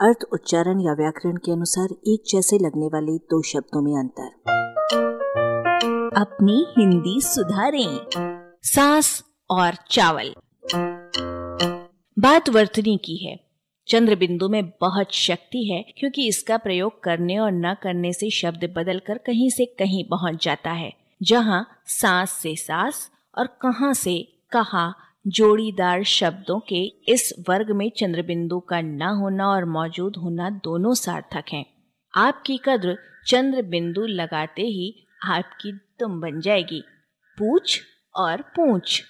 अर्थ, उच्चारण या व्याकरण के अनुसार एक जैसे लगने वाले दो शब्दों में अंतर। अपनी हिंदी सुधारें, सांस और चावल। बात वर्तनी की है। चंद्र बिंदु में बहुत शक्ति है, क्योंकि इसका प्रयोग करने और न करने से शब्द बदलकर कहीं से कहीं पहुँच जाता है, जहाँ सांस से सांस और कहाँ से कहा जोड़ीदार शब्दों के इस वर्ग में चंद्र बिंदु का न होना और मौजूद होना दोनों सार्थक हैं। आपकी कद्र चंद्र बिंदु लगाते ही आपकी तुम बन जाएगी। पूछ और पूछ।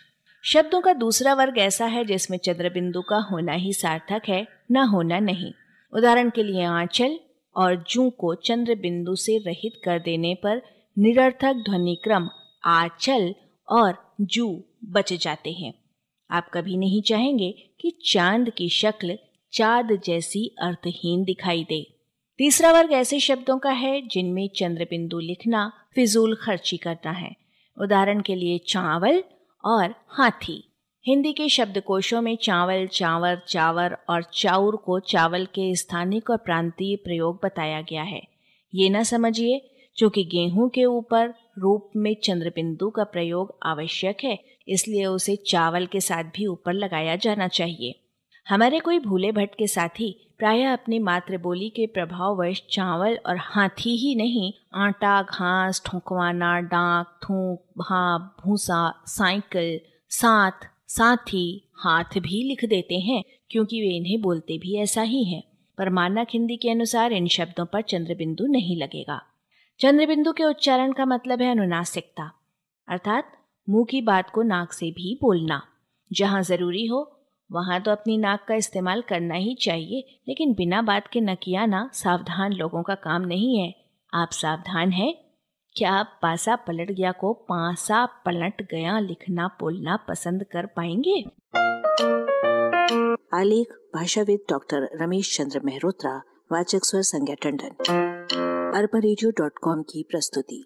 शब्दों का दूसरा वर्ग ऐसा है जिसमें चंद्र बिंदु का होना ही सार्थक है, न होना नहीं। उदाहरण के लिए आंचल और जू को चंद्र बिंदु से रहित कर देने पर निरर्थक ध्वनिक्रम, आचल और जू बच जाते हैं। आप कभी नहीं चाहेंगे कि चाँद की शक्ल चाँद जैसी अर्थहीन दिखाई दे। तीसरा वर्ग ऐसे शब्दों का है जिनमें चंद्र बिंदु लिखना, फिजूल खर्ची करना है। उदाहरण के लिए चावल और हाथी। हिंदी के शब्दकोशों में चावल, चावर चावर और चाउर को चावल के स्थानिक और प्रांतीय प्रयोग बताया गया है। ये ना समझिए क्योंकि गेहूँ के ऊपर रूप में चंद्र बिंदु का प्रयोग आवश्यक है, इसलिए उसे चावल के साथ भी ऊपर लगाया जाना चाहिए। हमारे कोई भूले भट्ट के साथी प्रायः अपनी मातृबोली के प्रभाववश चावल और हाथी ही नहीं, आटा, घास, ठोंकवाना, डाक, थूक, भाप, भूसा, साइकिल, साथ, साथी, हाथ भी लिख देते हैं, क्योंकि वे इन्हें बोलते भी ऐसा ही है। पर मानक हिंदी के अनुसार इन शब्दों पर चंद्र बिंदु नहीं लगेगा। चंद्र बिंदु के उच्चारण का मतलब है अनुनासिकता, अर्थात मुँह की बात को नाक से भी बोलना। जहाँ ज़रूरी हो, वहाँ तो अपनी नाक का इस्तेमाल करना ही चाहिए, लेकिन बिना बात के न किया ना सावधान लोगों का काम नहीं है। आप सावधान हैं? क्या आप पासा पलट गया को पासा पलट गया लिखना बोलना पसंद कर पाएँगे? आलेख, भाषाविद डॉक्टर रमेश चंद्र मेहरोत्रा, वाचक स्वर संज्ञा टंडन। अरबा की प्रस्तुति।